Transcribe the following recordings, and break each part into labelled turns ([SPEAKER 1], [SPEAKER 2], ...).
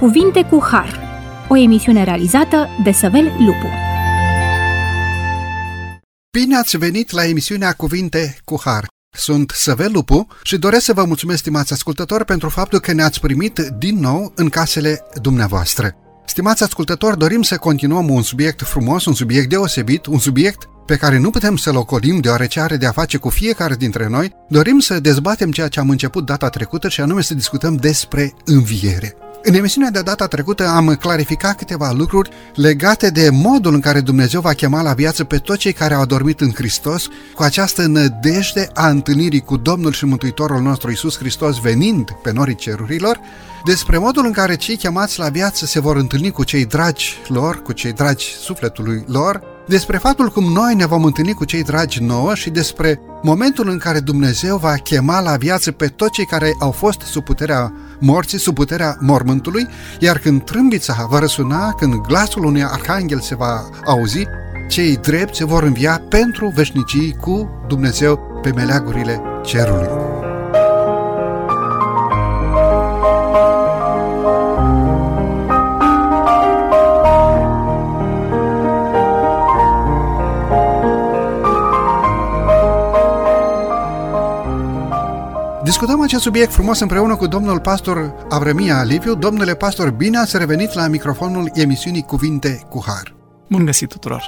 [SPEAKER 1] Cuvinte cu Har, o emisiune realizată de Săvel Lupu.
[SPEAKER 2] Bine ați venit la emisiunea Cuvinte cu Har. Sunt Săvel Lupu și doresc să vă mulțumesc, stimați ascultători, pentru faptul că ne-ați primit din nou în casele dumneavoastră. Stimați ascultători, dorim să continuăm un subiect frumos, un subiect deosebit, un subiect pe care nu putem să-l ocolim deoarece are de-a face cu fiecare dintre noi, dorim să dezbatem ceea ce am început data trecută și anume să discutăm despre înviere. În emisiunea de data trecută am clarificat câteva lucruri legate de modul în care Dumnezeu va chema la viață pe toți cei care au adormit în Hristos cu această nădejde a întâlnirii cu Domnul și Mântuitorul nostru Isus Hristos venind pe norii cerurilor, despre modul în care cei chemați la viață se vor întâlni cu cei dragi lor, cu cei dragi sufletului lor, despre faptul cum noi ne vom întâlni cu cei dragi nouă și despre momentul în care Dumnezeu va chema la viață pe toți cei care au fost sub puterea morții, sub puterea mormântului, iar când trâmbița va răsuna, când glasul unui arhanghel se va auzi, cei drepți se vor învia pentru veșnicii cu Dumnezeu pe meleagurile cerului. Discutăm acest subiect frumos împreună cu domnul pastor Avremia Liviu. Domnule pastor, bine ați revenit la microfonul emisiunii Cuvinte cu Har.
[SPEAKER 3] Bun găsit tuturor!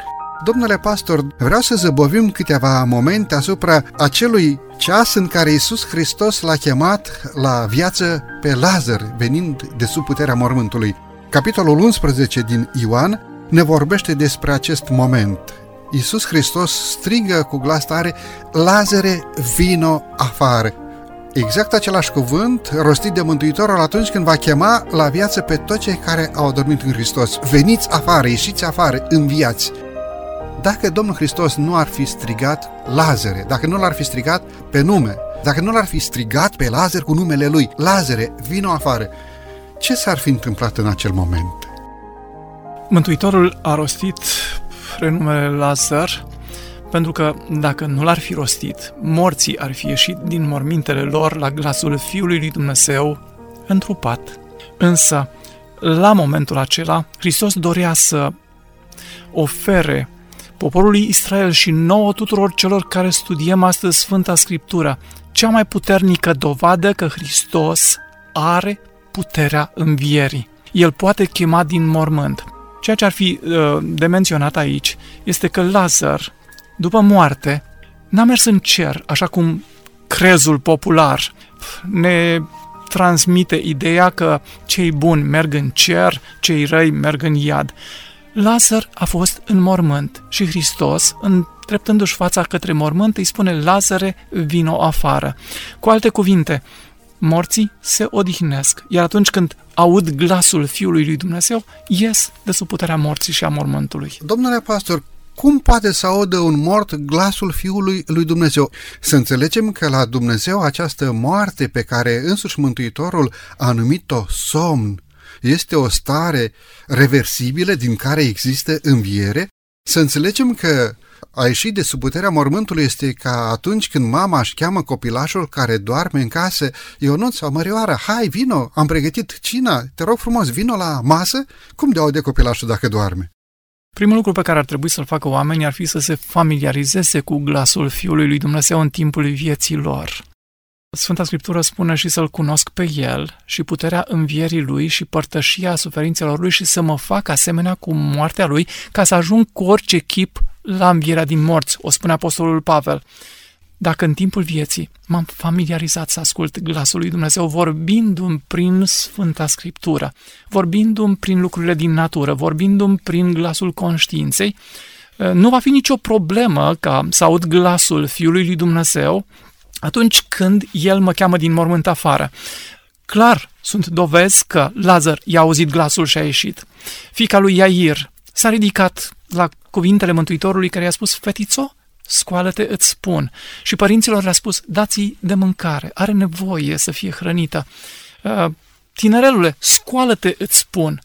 [SPEAKER 2] Domnule pastor, vreau să zăbovim câteva momente asupra acelui ceas în care Isus Hristos l-a chemat la viață pe Lazar, venind de sub puterea mormântului. Capitolul 11 din Ioan ne vorbește despre acest moment. Iisus Hristos strigă cu glas tare, Lazare, vino afară! Exact același cuvânt rostit de Mântuitorul atunci când va chema la viață pe toți cei care au adormit în Hristos. Veniți afară, ieșiți afară, înviați! Dacă Domnul Hristos nu ar fi strigat Lazare, dacă nu l-ar fi strigat pe nume, dacă nu l-ar fi strigat pe Lazar cu numele lui, Lazare, vino afară, ce s-ar fi întâmplat în acel moment?
[SPEAKER 3] Mântuitorul a rostit renumele Lazar pentru că dacă nu l-ar fi rostit, morții ar fi ieșit din mormintele lor la glasul Fiului lui Dumnezeu întrupat. Însă, la momentul acela, Hristos dorea să ofere poporului Israel și nouă tuturor celor care studiem astăzi Sfânta Scriptură cea mai puternică dovadă că Hristos are puterea învierii. El poate chema din mormânt. Ceea ce ar fi uh, de menționat aici este că Lazar după moarte, n-a mers în cer, așa cum crezul popular ne transmite ideea că cei buni merg în cer, cei răi merg în iad. Lazar a fost în mormânt și Hristos, îndreptându-și fața către mormânt, îi spune Lazare, vino afară. Cu alte cuvinte, morții se odihnesc, iar atunci când aud glasul Fiului lui Dumnezeu, ies de sub puterea morții și a mormântului.
[SPEAKER 2] Domnule pastor, cum poate să audă un mort glasul Fiului lui Dumnezeu? Să înțelegem că la Dumnezeu această moarte pe care însuși Mântuitorul a numit-o somn este o stare reversibilă din care există înviere? Să înțelegem că a ieși de sub puterea mormântului este ca atunci când mama își cheamă copilașul care doarme în casă, Ionuț sau Mărioara, hai, vino, am pregătit cina, te rog frumos, vino la masă, cum de aude copilașul dacă doarme?
[SPEAKER 3] Primul lucru pe care ar trebui să-l facă oamenii ar fi să se familiarizeze cu glasul Fiului lui Dumnezeu în timpul vieții lor. Sfânta Scriptură spune și să-L cunosc pe El și puterea învierii Lui și părtășia suferințelor Lui și să mă fac asemenea cu moartea Lui ca să ajung cu orice chip la învierea din morți, o spune Apostolul Pavel. Dacă în timpul vieții m-am familiarizat să ascult glasul lui Dumnezeu vorbindu-mi prin Sfânta Scriptură, vorbindu-mi prin lucrurile din natură, vorbindu-mi prin glasul conștiinței, eh, nu va fi nicio problemă ca să aud glasul Fiului lui Dumnezeu atunci când El mă cheamă din mormânt afară. Clar, sunt dovezi că Lazar i-a auzit glasul și a ieșit. Fica lui Iair s-a ridicat la cuvintele Mântuitorului care i-a spus, fetițo, scoală-te, îți spun. Și părinților le-a spus, dați-i de mâncare, are nevoie să fie hrănită. Uh, tinerelule, scoală-te, îți spun.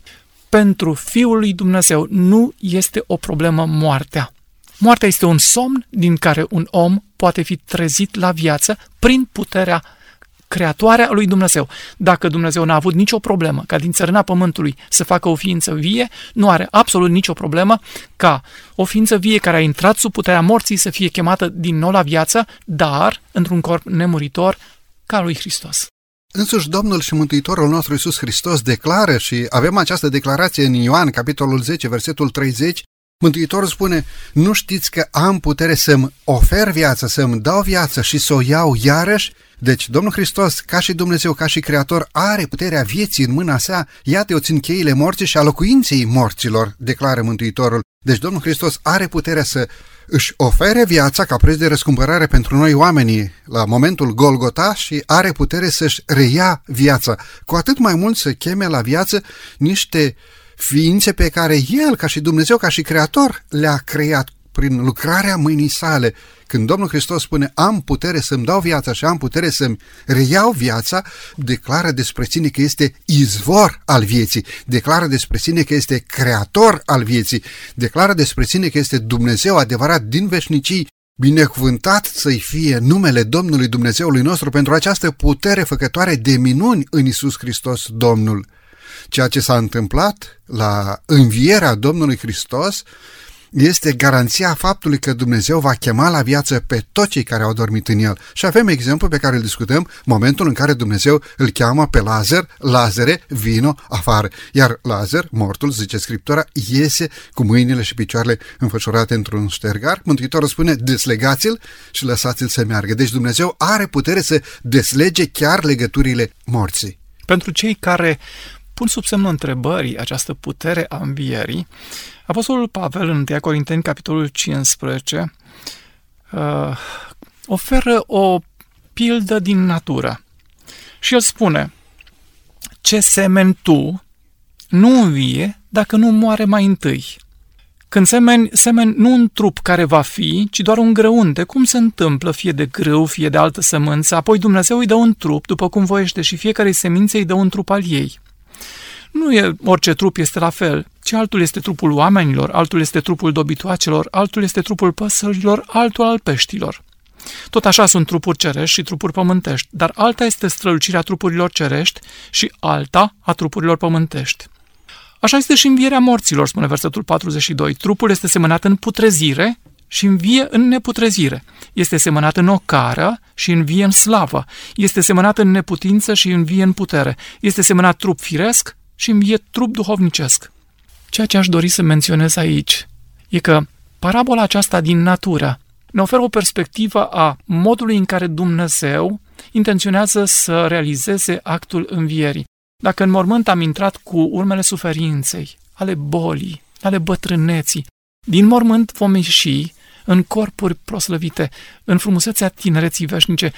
[SPEAKER 3] Pentru Fiul lui Dumnezeu nu este o problemă moartea. Moartea este un somn din care un om poate fi trezit la viață prin puterea creatoarea lui Dumnezeu. Dacă Dumnezeu n-a avut nicio problemă ca din țărâna pământului să facă o ființă vie, nu are absolut nicio problemă ca o ființă vie care a intrat sub puterea morții să fie chemată din nou la viață, dar într-un corp nemuritor ca lui Hristos.
[SPEAKER 2] Însuși Domnul și Mântuitorul nostru Iisus Hristos declară și avem această declarație în Ioan, capitolul 10, versetul 30, Mântuitorul spune, nu știți că am putere să-mi ofer viață, să-mi dau viață și să o iau iarăși? Deci Domnul Hristos, ca și Dumnezeu, ca și Creator, are puterea vieții în mâna sa, iată o țin cheile morții și a locuinței morților, declară Mântuitorul. Deci Domnul Hristos are puterea să își ofere viața ca preț de răscumpărare pentru noi oamenii la momentul Golgota și are putere să-și reia viața. Cu atât mai mult să cheme la viață niște ființe pe care El, ca și Dumnezeu, ca și Creator, le-a creat prin lucrarea mâinii sale. Când Domnul Hristos spune am putere să-mi dau viața și am putere să-mi reiau viața, declară despre sine că este izvor al vieții, declară despre sine că este creator al vieții, declară despre sine că este Dumnezeu adevărat din veșnicii, Binecuvântat să-i fie numele Domnului Dumnezeului nostru pentru această putere făcătoare de minuni în Isus Hristos Domnul. Ceea ce s-a întâmplat la învierea Domnului Hristos este garanția faptului că Dumnezeu va chema la viață pe toți cei care au dormit în El. Și avem exemplu pe care îl discutăm, momentul în care Dumnezeu îl cheamă pe Lazar, Lazare, vino afară. Iar Lazar, mortul, zice Scriptura, iese cu mâinile și picioarele înfășurate într-un ștergar. Mântuitorul spune, deslegați-l și lăsați-l să meargă. Deci Dumnezeu are putere să deslege chiar legăturile morții.
[SPEAKER 3] Pentru cei care pun sub semnul întrebării această putere a învierii, Apostolul Pavel în 1 Corinteni, capitolul 15, uh, oferă o pildă din natură. Și el spune, ce semeni tu nu învie dacă nu moare mai întâi. Când semeni, semeni nu un trup care va fi, ci doar un grăunte, cum se întâmplă fie de grâu, fie de altă sămânță, apoi Dumnezeu îi dă un trup, după cum voiește, și fiecare semințe îi dă un trup al ei. Nu e orice trup este la fel, ci altul este trupul oamenilor, altul este trupul dobitoacelor, altul este trupul păsărilor, altul al peștilor. Tot așa sunt trupuri cerești și trupuri pământești, dar alta este strălucirea trupurilor cerești și alta a trupurilor pământești. Așa este și învierea morților, spune versetul 42. Trupul este semănat în putrezire și învie în neputrezire. Este semănat în ocară și învie în slavă. Este semănat în neputință și învie în putere. Este semănat trup firesc și învie trup duhovnicesc. Ceea ce aș dori să menționez aici e că parabola aceasta din natură ne oferă o perspectivă a modului în care Dumnezeu intenționează să realizeze actul învierii. Dacă în mormânt am intrat cu urmele suferinței, ale bolii, ale bătrâneții, din mormânt vom ieși în corpuri proslăvite, în frumusețea tinereții veșnice,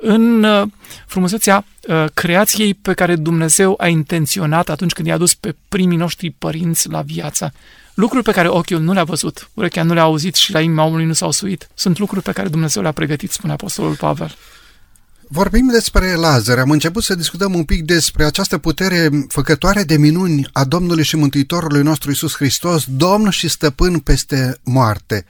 [SPEAKER 3] în uh, frumusețea uh, creației pe care Dumnezeu a intenționat atunci când i-a dus pe primii noștri părinți la viață. Lucruri pe care ochiul nu le-a văzut, urechea nu le-a auzit și la inima omului nu s-au suit. Sunt lucruri pe care Dumnezeu le-a pregătit, spune Apostolul Pavel.
[SPEAKER 2] Vorbim despre Lazar. Am început să discutăm un pic despre această putere făcătoare de minuni a Domnului și Mântuitorului nostru Isus Hristos, Domn și Stăpân peste moarte.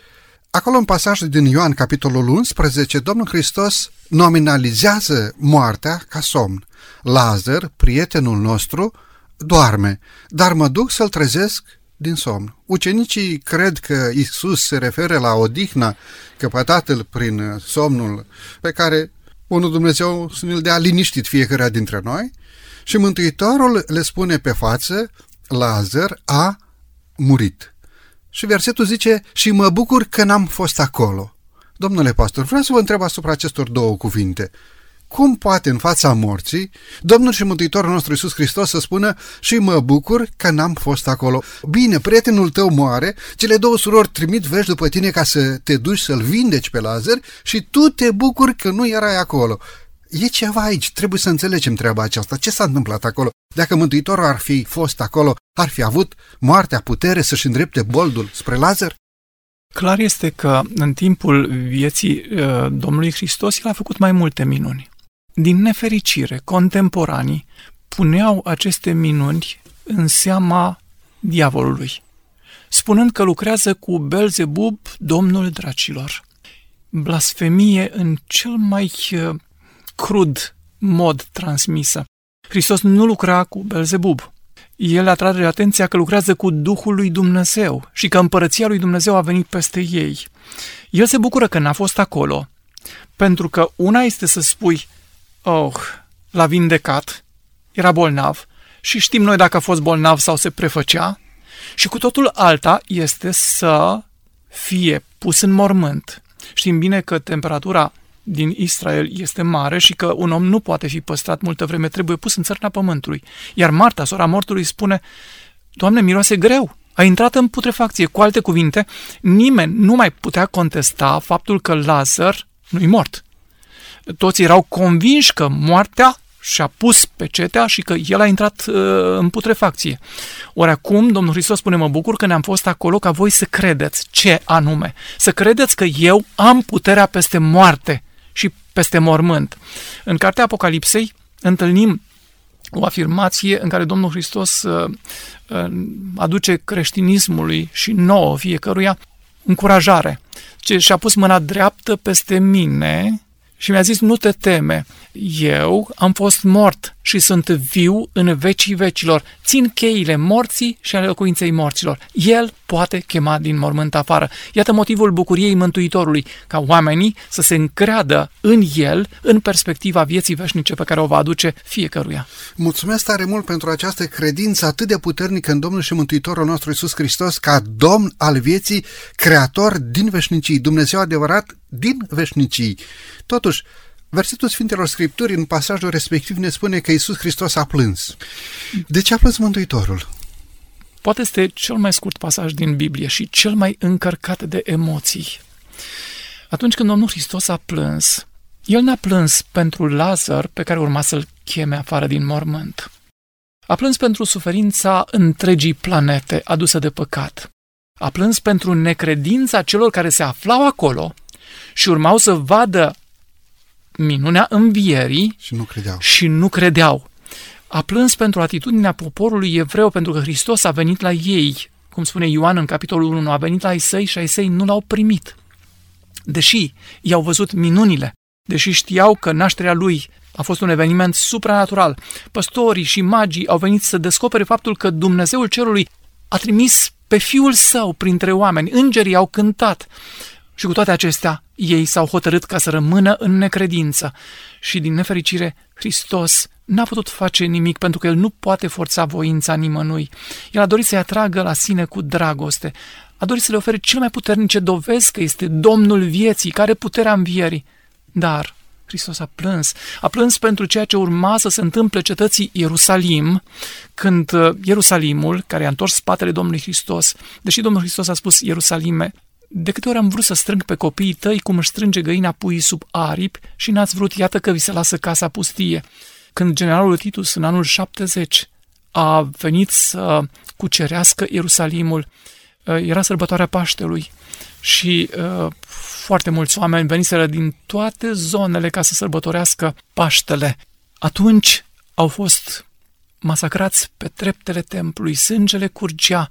[SPEAKER 2] Acolo în pasajul din Ioan, capitolul 11, Domnul Hristos nominalizează moartea ca somn. Lazar, prietenul nostru, doarme, dar mă duc să-l trezesc din somn. Ucenicii cred că Isus se referă la odihna căpătată prin somnul pe care unul Dumnezeu să ne-l dea liniștit fiecare dintre noi și Mântuitorul le spune pe față, Lazar a murit. Și versetul zice, și mă bucur că n-am fost acolo. Domnule pastor, vreau să vă întreb asupra acestor două cuvinte. Cum poate în fața morții Domnul și Mântuitorul nostru Iisus Hristos să spună și mă bucur că n-am fost acolo? Bine, prietenul tău moare, cele două surori trimit vești după tine ca să te duci să-l vindeci pe Lazar și tu te bucuri că nu erai acolo. E ceva aici, trebuie să înțelegem treaba aceasta. Ce s-a întâmplat acolo? Dacă Mântuitorul ar fi fost acolo, ar fi avut moartea putere să-și îndrepte boldul spre Lazar?
[SPEAKER 3] Clar este că în timpul vieții uh, Domnului Hristos el a făcut mai multe minuni. Din nefericire, contemporanii puneau aceste minuni în seama diavolului, spunând că lucrează cu Belzebub, domnul dracilor. Blasfemie în cel mai uh, crud mod transmisă. Hristos nu lucra cu Belzebub. El atrage atenția că lucrează cu Duhul lui Dumnezeu și că împărăția lui Dumnezeu a venit peste ei. El se bucură că n-a fost acolo, pentru că una este să spui, oh, l-a vindecat, era bolnav, și știm noi dacă a fost bolnav sau se prefăcea, și cu totul alta este să fie pus în mormânt. Știm bine că temperatura din Israel este mare și că un om nu poate fi păstrat multă vreme, trebuie pus în țărna pământului. Iar Marta, sora mortului, spune, Doamne, miroase greu, a intrat în putrefacție. Cu alte cuvinte, nimeni nu mai putea contesta faptul că Lazar nu-i mort. Toți erau convinși că moartea și-a pus pe cetea și că el a intrat uh, în putrefacție. Ori acum Domnul Hristos spune, mă bucur că ne-am fost acolo ca voi să credeți ce anume. Să credeți că eu am puterea peste moarte și peste mormânt. În cartea Apocalipsei întâlnim o afirmație în care Domnul Hristos uh, uh, aduce creștinismului și nouă fiecăruia încurajare. Ce și-a pus mâna dreaptă peste mine și mi-a zis, nu te teme, eu am fost mort și sunt viu în vecii vecilor. Țin cheile morții și ale locuinței morților. El poate chema din mormânt afară. Iată motivul bucuriei Mântuitorului, ca oamenii să se încreadă în El, în perspectiva vieții veșnice pe care o va aduce fiecăruia.
[SPEAKER 2] Mulțumesc tare mult pentru această credință atât de puternică în Domnul și Mântuitorul nostru Isus Hristos, ca Domn al vieții, Creator din veșnicii, Dumnezeu adevărat din veșnicii. Totuși, Versetul Sfintelor Scripturi, în pasajul respectiv, ne spune că Isus Hristos a plâns. De ce a plâns Mântuitorul?
[SPEAKER 3] Poate este cel mai scurt pasaj din Biblie și cel mai încărcat de emoții. Atunci când Domnul Hristos a plâns, El n-a plâns pentru Lazar pe care urma să-l cheme afară din mormânt. A plâns pentru suferința întregii planete adusă de păcat. A plâns pentru necredința celor care se aflau acolo și urmau să vadă minunea învierii
[SPEAKER 2] și nu credeau.
[SPEAKER 3] Și nu credeau. A plâns pentru atitudinea poporului evreu, pentru că Hristos a venit la ei, cum spune Ioan în capitolul 1, a venit la ai săi și ai săi nu l-au primit. Deși i-au văzut minunile, deși știau că nașterea lui a fost un eveniment supranatural, păstorii și magii au venit să descopere faptul că Dumnezeul Cerului a trimis pe Fiul Său printre oameni, îngerii au cântat, și cu toate acestea, ei s-au hotărât ca să rămână în necredință și, din nefericire, Hristos n-a putut face nimic pentru că El nu poate forța voința nimănui. El a dorit să-i atragă la sine cu dragoste, a dorit să le ofere cel mai puternice dovezi că este Domnul vieții, care puterea învierii. Dar Hristos a plâns. A plâns pentru ceea ce urma să se întâmple cetății Ierusalim, când uh, Ierusalimul, care a întors spatele Domnului Hristos, deși Domnul Hristos a spus Ierusalime, de câte ori am vrut să strâng pe copiii tăi cum își strânge găina puii sub aripi și n-ați vrut, iată că vi se lasă casa pustie. Când generalul Titus în anul 70 a venit să cucerească Ierusalimul, uh, era sărbătoarea Paștelui și uh, foarte mulți oameni veniseră din toate zonele ca să sărbătorească Paștele. Atunci au fost masacrați pe treptele templului, sângele curgea,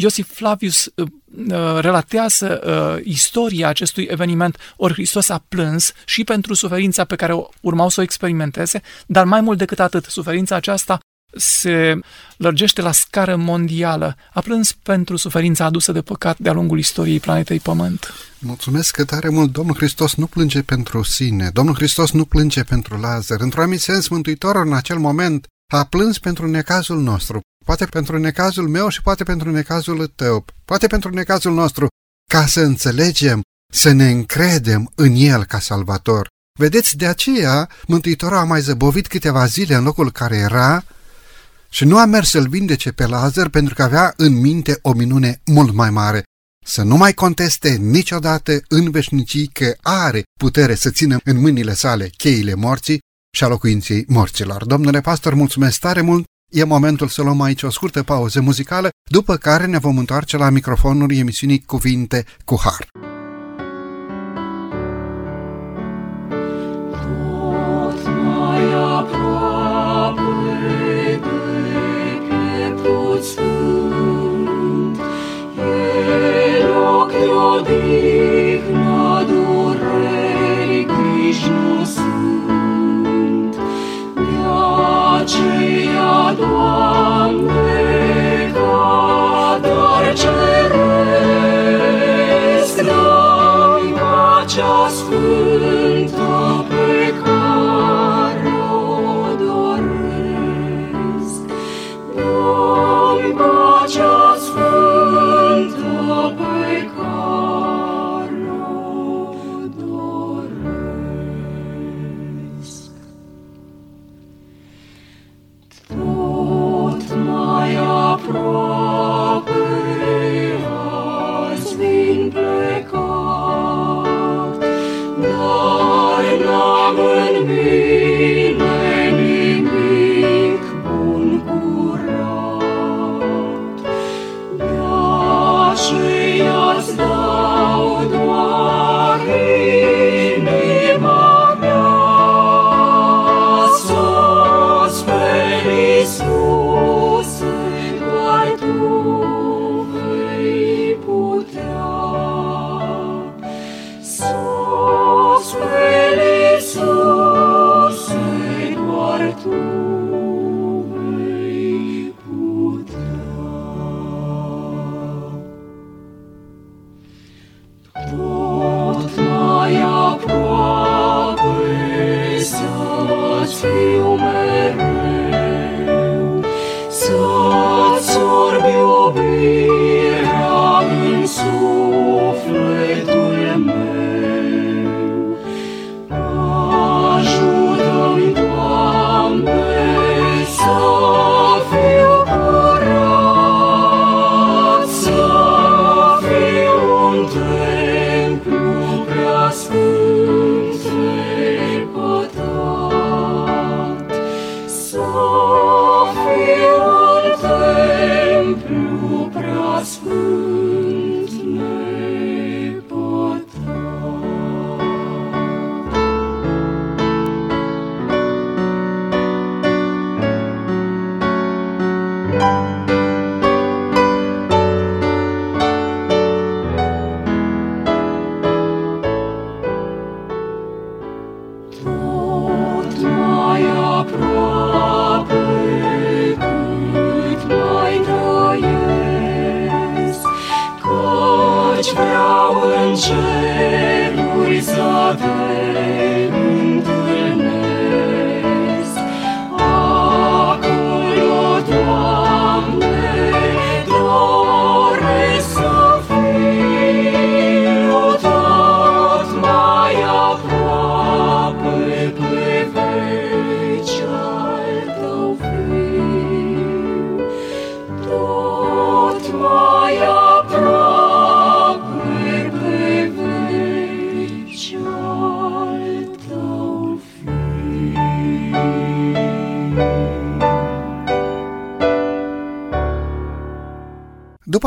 [SPEAKER 3] Iosif Flavius uh, uh, relatează uh, istoria acestui eveniment, ori Hristos a plâns și pentru suferința pe care urmau să o experimenteze, dar mai mult decât atât, suferința aceasta se lărgește la scară mondială. A plâns pentru suferința adusă de păcat de-a lungul istoriei planetei Pământ.
[SPEAKER 2] Mulțumesc că tare mult Domnul Hristos nu plânge pentru sine. Domnul Hristos nu plânge pentru Lazar. Într-un anumit sens, Mântuitorul în acel moment a plâns pentru necazul nostru, poate pentru necazul meu și poate pentru necazul tău, poate pentru necazul nostru, ca să înțelegem, să ne încredem în El ca salvator. Vedeți, de aceea Mântuitorul a mai zăbovit câteva zile în locul care era și nu a mers să-l vindece pe Lazar pentru că avea în minte o minune mult mai mare, să nu mai conteste niciodată în veșnicii că are putere să țină în mâinile sale cheile morții și a locuinței morților. Domnule pastor, mulțumesc tare mult E momentul să luăm aici o scurtă pauză muzicală, după care ne vom întoarce la microfonul emisiunii Cuvinte cu Har.
[SPEAKER 4] Odihnă, dureri, griji nu 只有断灭。Aproape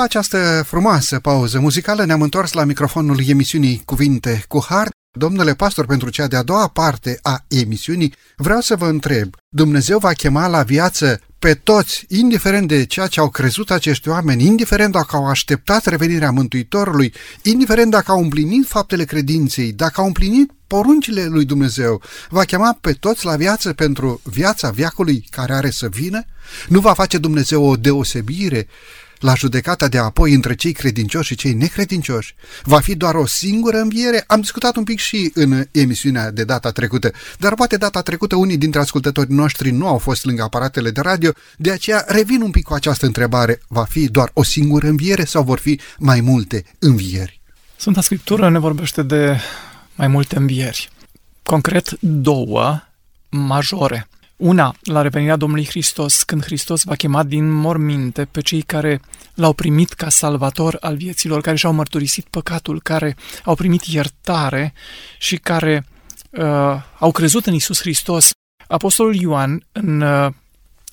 [SPEAKER 2] După această frumoasă pauză muzicală ne-am întors la microfonul emisiunii Cuvinte cu Har. Domnule pastor, pentru cea de-a doua parte a emisiunii, vreau să vă întreb, Dumnezeu va chema la viață pe toți, indiferent de ceea ce au crezut acești oameni, indiferent dacă au așteptat revenirea Mântuitorului, indiferent dacă au împlinit faptele credinței, dacă au împlinit poruncile lui Dumnezeu, va chema pe toți la viață pentru viața viacului care are să vină? Nu va face Dumnezeu o deosebire la judecata de apoi între cei credincioși și cei necredincioși? Va fi doar o singură înviere? Am discutat un pic și în emisiunea de data trecută, dar poate data trecută unii dintre ascultătorii noștri nu au fost lângă aparatele de radio, de aceea revin un pic cu această întrebare. Va fi doar o singură înviere sau vor fi mai multe învieri?
[SPEAKER 3] Sfânta Scriptură ne vorbește de mai multe învieri. Concret, două majore. Una, la revenirea Domnului Hristos, când Hristos va chema din morminte pe cei care l-au primit ca salvator al vieților, care și-au mărturisit păcatul, care au primit iertare și care uh, au crezut în Isus Hristos. Apostolul Ioan, în uh,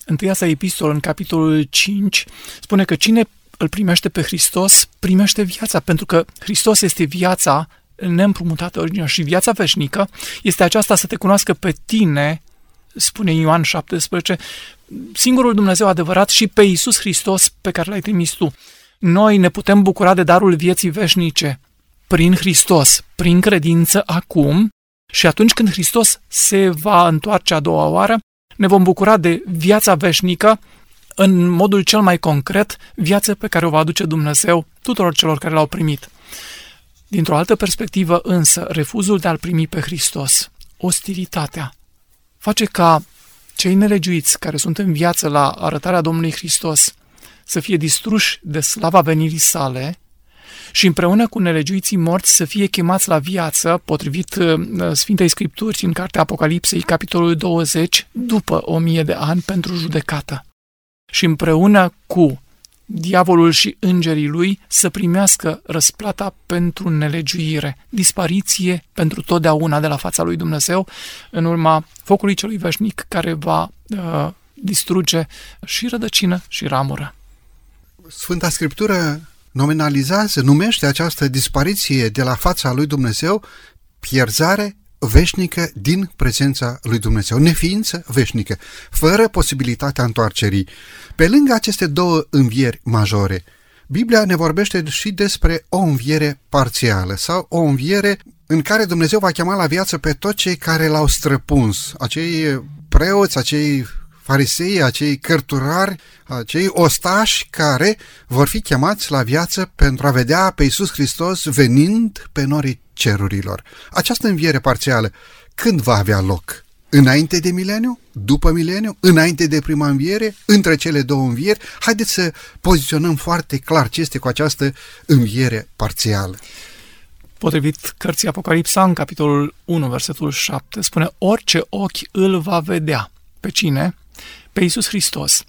[SPEAKER 3] întâia sa epistolă, în capitolul 5, spune că cine îl primește pe Hristos, primește viața, pentru că Hristos este viața neîmprumutată originea și viața veșnică este aceasta să te cunoască pe tine, spune Ioan 17, singurul Dumnezeu adevărat și pe Iisus Hristos pe care l-ai trimis tu. Noi ne putem bucura de darul vieții veșnice prin Hristos, prin credință acum și atunci când Hristos se va întoarce a doua oară, ne vom bucura de viața veșnică în modul cel mai concret, viață pe care o va aduce Dumnezeu tuturor celor care l-au primit. Dintr-o altă perspectivă însă, refuzul de a-L primi pe Hristos, ostilitatea, face ca cei nelegiuiți care sunt în viață la arătarea Domnului Hristos să fie distruși de slava venirii sale și împreună cu nelegiuiții morți să fie chemați la viață, potrivit uh, Sfintei Scripturi în Cartea Apocalipsei, capitolul 20, după o mie de ani pentru judecată. Și împreună cu diavolul și îngerii lui să primească răsplata pentru nelegiuire, dispariție pentru totdeauna de la fața lui Dumnezeu, în urma focului celui veșnic care va uh, distruge și rădăcină și ramură.
[SPEAKER 2] Sfânta Scriptură nominalizează, numește această dispariție de la fața lui Dumnezeu pierzare veșnică din prezența lui Dumnezeu, neființă veșnică, fără posibilitatea întoarcerii. Pe lângă aceste două învieri majore, Biblia ne vorbește și despre o înviere parțială sau o înviere în care Dumnezeu va chema la viață pe toți cei care l-au străpuns, acei preoți, acei farisei, acei cărturari, acei ostași care vor fi chemați la viață pentru a vedea pe Iisus Hristos venind pe norii cerurilor. Această înviere parțială, când va avea loc? Înainte de mileniu? După mileniu? Înainte de prima înviere? Între cele două învieri? Haideți să poziționăm foarte clar ce este cu această înviere parțială.
[SPEAKER 3] Potrivit cărții Apocalipsa, în capitolul 1, versetul 7, spune Orice ochi îl va vedea. Pe cine? Pe Iisus Hristos.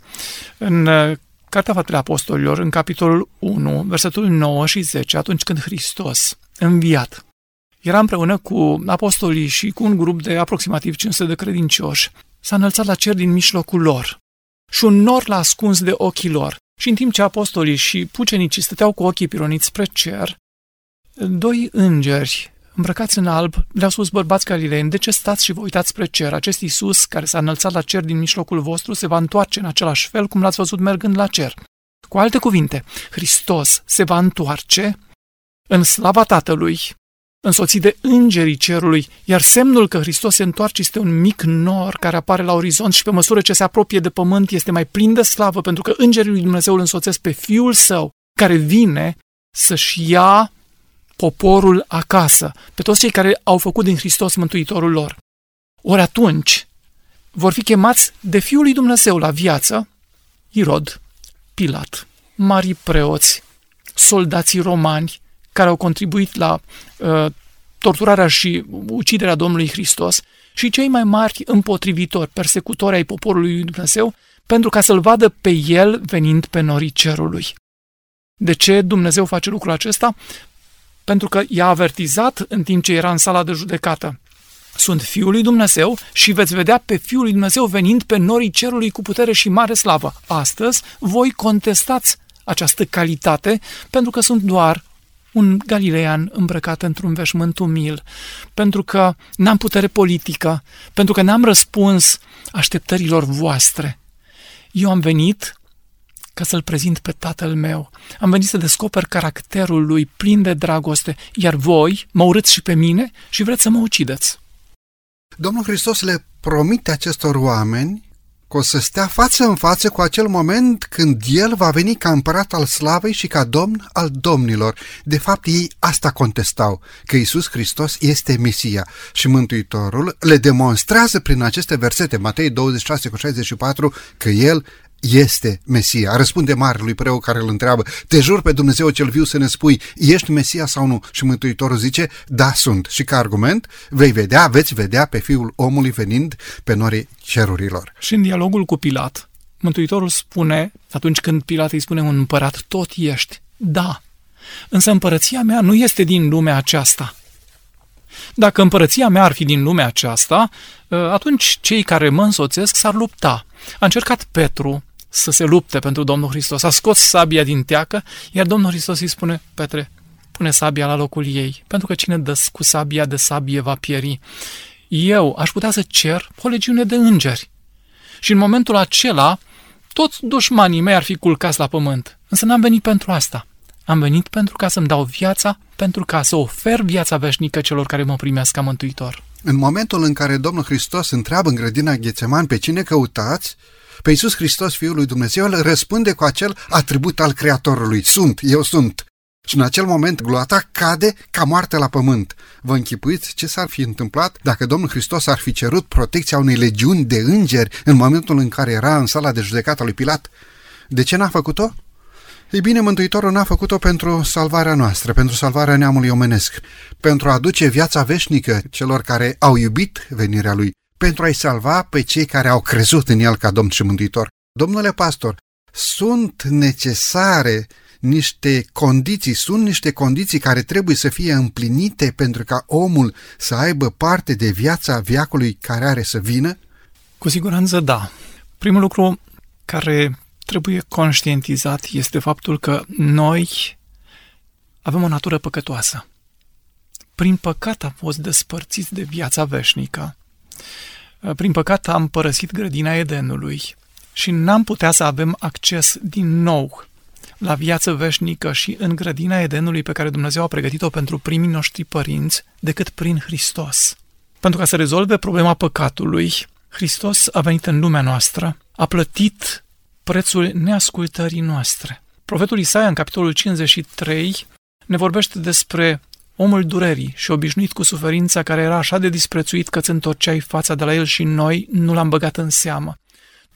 [SPEAKER 3] În uh, Cartea Faptele Apostolilor, în capitolul 1, versetul 9 și 10, atunci când Hristos, înviat, era împreună cu apostolii și cu un grup de aproximativ 500 de credincioși. S-a înălțat la cer din mijlocul lor și un nor l-a ascuns de ochii lor. Și în timp ce apostolii și pucenicii stăteau cu ochii pironiți spre cer, doi îngeri îmbrăcați în alb le-au spus bărbați galileeni, de ce stați și vă uitați spre cer? Acest Iisus care s-a înălțat la cer din mijlocul vostru se va întoarce în același fel cum l-ați văzut mergând la cer. Cu alte cuvinte, Hristos se va întoarce în slava Tatălui însoțit de îngerii cerului, iar semnul că Hristos se întoarce este un mic nor care apare la orizont și pe măsură ce se apropie de pământ este mai plin de slavă, pentru că îngerii lui Dumnezeu îl însoțesc pe Fiul Său, care vine să-și ia poporul acasă, pe toți cei care au făcut din Hristos Mântuitorul lor. Ori atunci vor fi chemați de Fiul lui Dumnezeu la viață Irod, Pilat, mari preoți, soldații romani, care au contribuit la uh, torturarea și uciderea Domnului Hristos și cei mai mari împotrivitori, persecutori ai poporului lui Dumnezeu, pentru ca să-l vadă pe el venind pe norii cerului. De ce Dumnezeu face lucrul acesta? Pentru că i-a avertizat în timp ce era în sala de judecată. Sunt Fiul lui Dumnezeu și veți vedea pe Fiul lui Dumnezeu venind pe norii cerului cu putere și mare slavă. Astăzi voi contestați această calitate pentru că sunt doar un galilean îmbrăcat într-un veșmânt umil, pentru că n-am putere politică, pentru că n-am răspuns așteptărilor voastre. Eu am venit ca să-l prezint pe tatăl meu. Am venit să descoper caracterul lui plin de dragoste, iar voi mă urâți și pe mine și vreți să mă ucideți.
[SPEAKER 2] Domnul Hristos le promite acestor oameni că o să stea față în față cu acel moment când El va veni ca împărat al slavei și ca domn al domnilor. De fapt, ei asta contestau, că Isus Hristos este Mesia și Mântuitorul le demonstrează prin aceste versete, Matei 26 cu 64, că El este Mesia. Răspunde marelui preot care îl întreabă, te jur pe Dumnezeu cel viu să ne spui, ești Mesia sau nu? Și Mântuitorul zice, da, sunt. Și ca argument, vei vedea, veți vedea pe Fiul omului venind pe norii cerurilor.
[SPEAKER 3] Și în dialogul cu Pilat, Mântuitorul spune, atunci când Pilat îi spune un împărat, tot ești. Da, însă împărăția mea nu este din lumea aceasta. Dacă împărăția mea ar fi din lumea aceasta, atunci cei care mă însoțesc s-ar lupta. A încercat Petru să se lupte pentru Domnul Hristos. A scos sabia din teacă, iar Domnul Hristos îi spune, Petre, pune sabia la locul ei, pentru că cine dă cu sabia de sabie va pieri. Eu aș putea să cer o legiune de îngeri. Și în momentul acela, toți dușmanii mei ar fi culcați la pământ. Însă n-am venit pentru asta. Am venit pentru ca să-mi dau viața, pentru ca să ofer viața veșnică celor care mă primesc ca mântuitor.
[SPEAKER 2] În momentul în care Domnul Hristos întreabă în grădina Ghețeman pe cine căutați, pe Iisus Hristos, Fiul lui Dumnezeu, îl răspunde cu acel atribut al Creatorului. Sunt, eu sunt. Și în acel moment gloata cade ca moarte la pământ. Vă închipuiți ce s-ar fi întâmplat dacă Domnul Hristos ar fi cerut protecția unei legiuni de îngeri în momentul în care era în sala de judecată lui Pilat? De ce n-a făcut-o? Ei bine, Mântuitorul n-a făcut-o pentru salvarea noastră, pentru salvarea neamului omenesc, pentru a aduce viața veșnică celor care au iubit venirea Lui, pentru a-i salva pe cei care au crezut în El ca Domn și Mântuitor. Domnule pastor, sunt necesare niște condiții, sunt niște condiții care trebuie să fie împlinite pentru ca omul să aibă parte de viața viacului care are să vină?
[SPEAKER 3] Cu siguranță da. Primul lucru care trebuie conștientizat este faptul că noi avem o natură păcătoasă. Prin păcat am fost despărțiți de viața veșnică. Prin păcat am părăsit grădina Edenului și n-am putea să avem acces din nou la viață veșnică și în grădina Edenului pe care Dumnezeu a pregătit-o pentru primii noștri părinți decât prin Hristos. Pentru ca să rezolve problema păcatului, Hristos a venit în lumea noastră, a plătit prețul neascultării noastre. Profetul Isaia, în capitolul 53, ne vorbește despre omul durerii și obișnuit cu suferința care era așa de disprețuit că îți întorceai fața de la el și noi nu l-am băgat în seamă.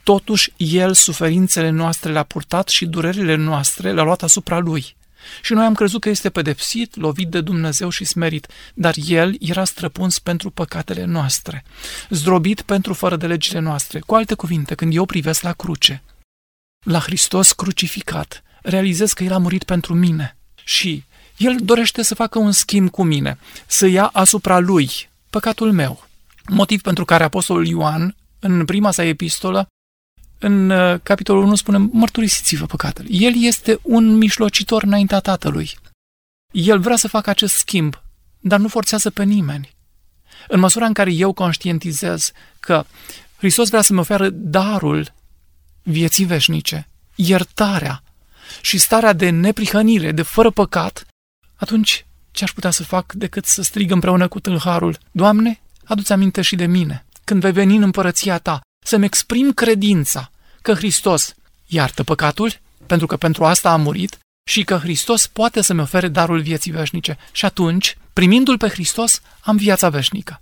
[SPEAKER 3] Totuși, el suferințele noastre le-a purtat și durerile noastre le-a luat asupra lui. Și noi am crezut că este pedepsit, lovit de Dumnezeu și smerit, dar el era străpuns pentru păcatele noastre, zdrobit pentru fără de legile noastre. Cu alte cuvinte, când eu privesc la cruce, la Hristos crucificat, realizez că El a murit pentru mine și El dorește să facă un schimb cu mine, să ia asupra Lui păcatul meu. Motiv pentru care Apostolul Ioan, în prima sa epistolă, în uh, capitolul 1 spune, mărturisiți-vă păcatele. El este un mișlocitor înaintea Tatălui. El vrea să facă acest schimb, dar nu forțează pe nimeni. În măsura în care eu conștientizez că Hristos vrea să-mi oferă darul vieții veșnice, iertarea și starea de neprihănire, de fără păcat, atunci ce aș putea să fac decât să strig împreună cu tâlharul, Doamne, adu-ți aminte și de mine, când vei veni în împărăția ta, să-mi exprim credința că Hristos iartă păcatul, pentru că pentru asta a murit, și că Hristos poate să-mi ofere darul vieții veșnice. Și atunci, primindu-L pe Hristos, am viața veșnică.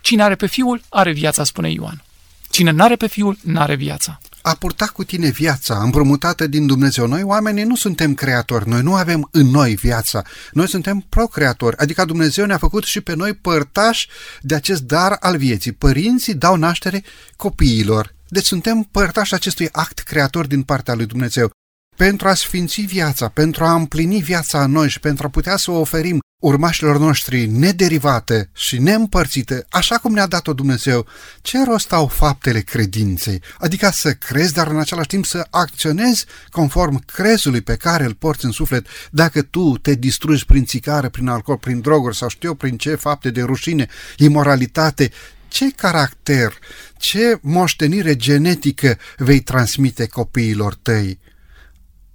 [SPEAKER 3] Cine are pe Fiul, are viața, spune Ioan. Cine n-are pe Fiul, n-are viața
[SPEAKER 2] a purta cu tine viața împrumutată din Dumnezeu. Noi, oamenii, nu suntem creatori, noi nu avem în noi viața, noi suntem procreatori, adică Dumnezeu ne-a făcut și pe noi părtași de acest dar al vieții. Părinții dau naștere copiilor, deci suntem părtași acestui act creator din partea lui Dumnezeu pentru a sfinți viața, pentru a împlini viața în noi și pentru a putea să o oferim urmașilor noștri nederivate și neîmpărțite, așa cum ne-a dat-o Dumnezeu, ce rost au faptele credinței? Adică să crezi, dar în același timp să acționezi conform crezului pe care îl porți în suflet, dacă tu te distrugi prin țigară, prin alcool, prin droguri sau știu prin ce fapte de rușine, imoralitate, ce caracter, ce moștenire genetică vei transmite copiilor tăi?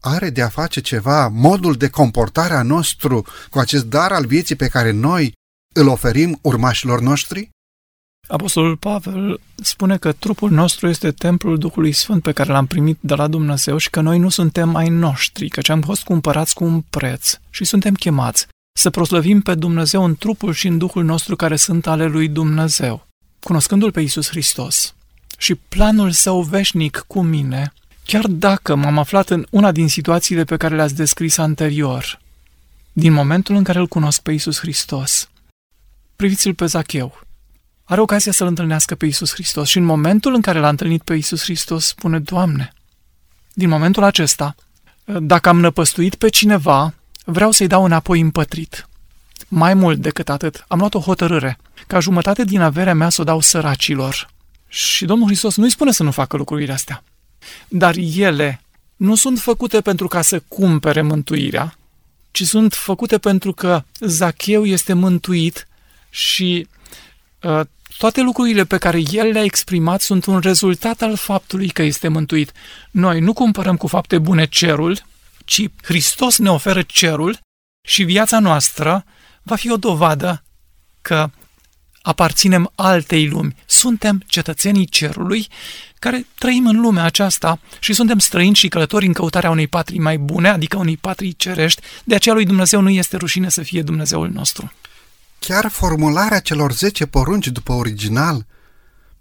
[SPEAKER 2] Are de a face ceva modul de comportare a nostru cu acest dar al vieții pe care noi îl oferim urmașilor noștri?
[SPEAKER 3] Apostolul Pavel spune că trupul nostru este templul Duhului Sfânt pe care l-am primit de la Dumnezeu și că noi nu suntem ai noștri, căci am fost cumpărați cu un preț și suntem chemați să proslăvim pe Dumnezeu în trupul și în Duhul nostru care sunt ale lui Dumnezeu. Cunoscându-L pe Iisus Hristos și planul său veșnic cu mine, Chiar dacă m-am aflat în una din situațiile pe care le-ați descris anterior, din momentul în care îl cunosc pe Isus Hristos, priviți-l pe Zacheu. Are ocazia să-l întâlnească pe Isus Hristos și în momentul în care l-a întâlnit pe Isus Hristos spune, Doamne, din momentul acesta, dacă am năpăstuit pe cineva, vreau să-i dau înapoi împătrit. Mai mult decât atât, am luat o hotărâre, ca jumătate din averea mea să o dau săracilor. Și Domnul Hristos nu-i spune să nu facă lucrurile astea. Dar ele nu sunt făcute pentru ca să cumpere mântuirea, ci sunt făcute pentru că Zacheu este mântuit și uh, toate lucrurile pe care el le-a exprimat sunt un rezultat al faptului că este mântuit. Noi nu cumpărăm cu fapte bune cerul, ci Hristos ne oferă cerul și viața noastră va fi o dovadă că aparținem altei lumi. Suntem cetățenii cerului care trăim în lumea aceasta și suntem străini și călători în căutarea unei patrii mai bune, adică unei patrii cerești, de aceea lui Dumnezeu nu este rușine să fie Dumnezeul nostru.
[SPEAKER 5] Chiar formularea celor 10 porunci după original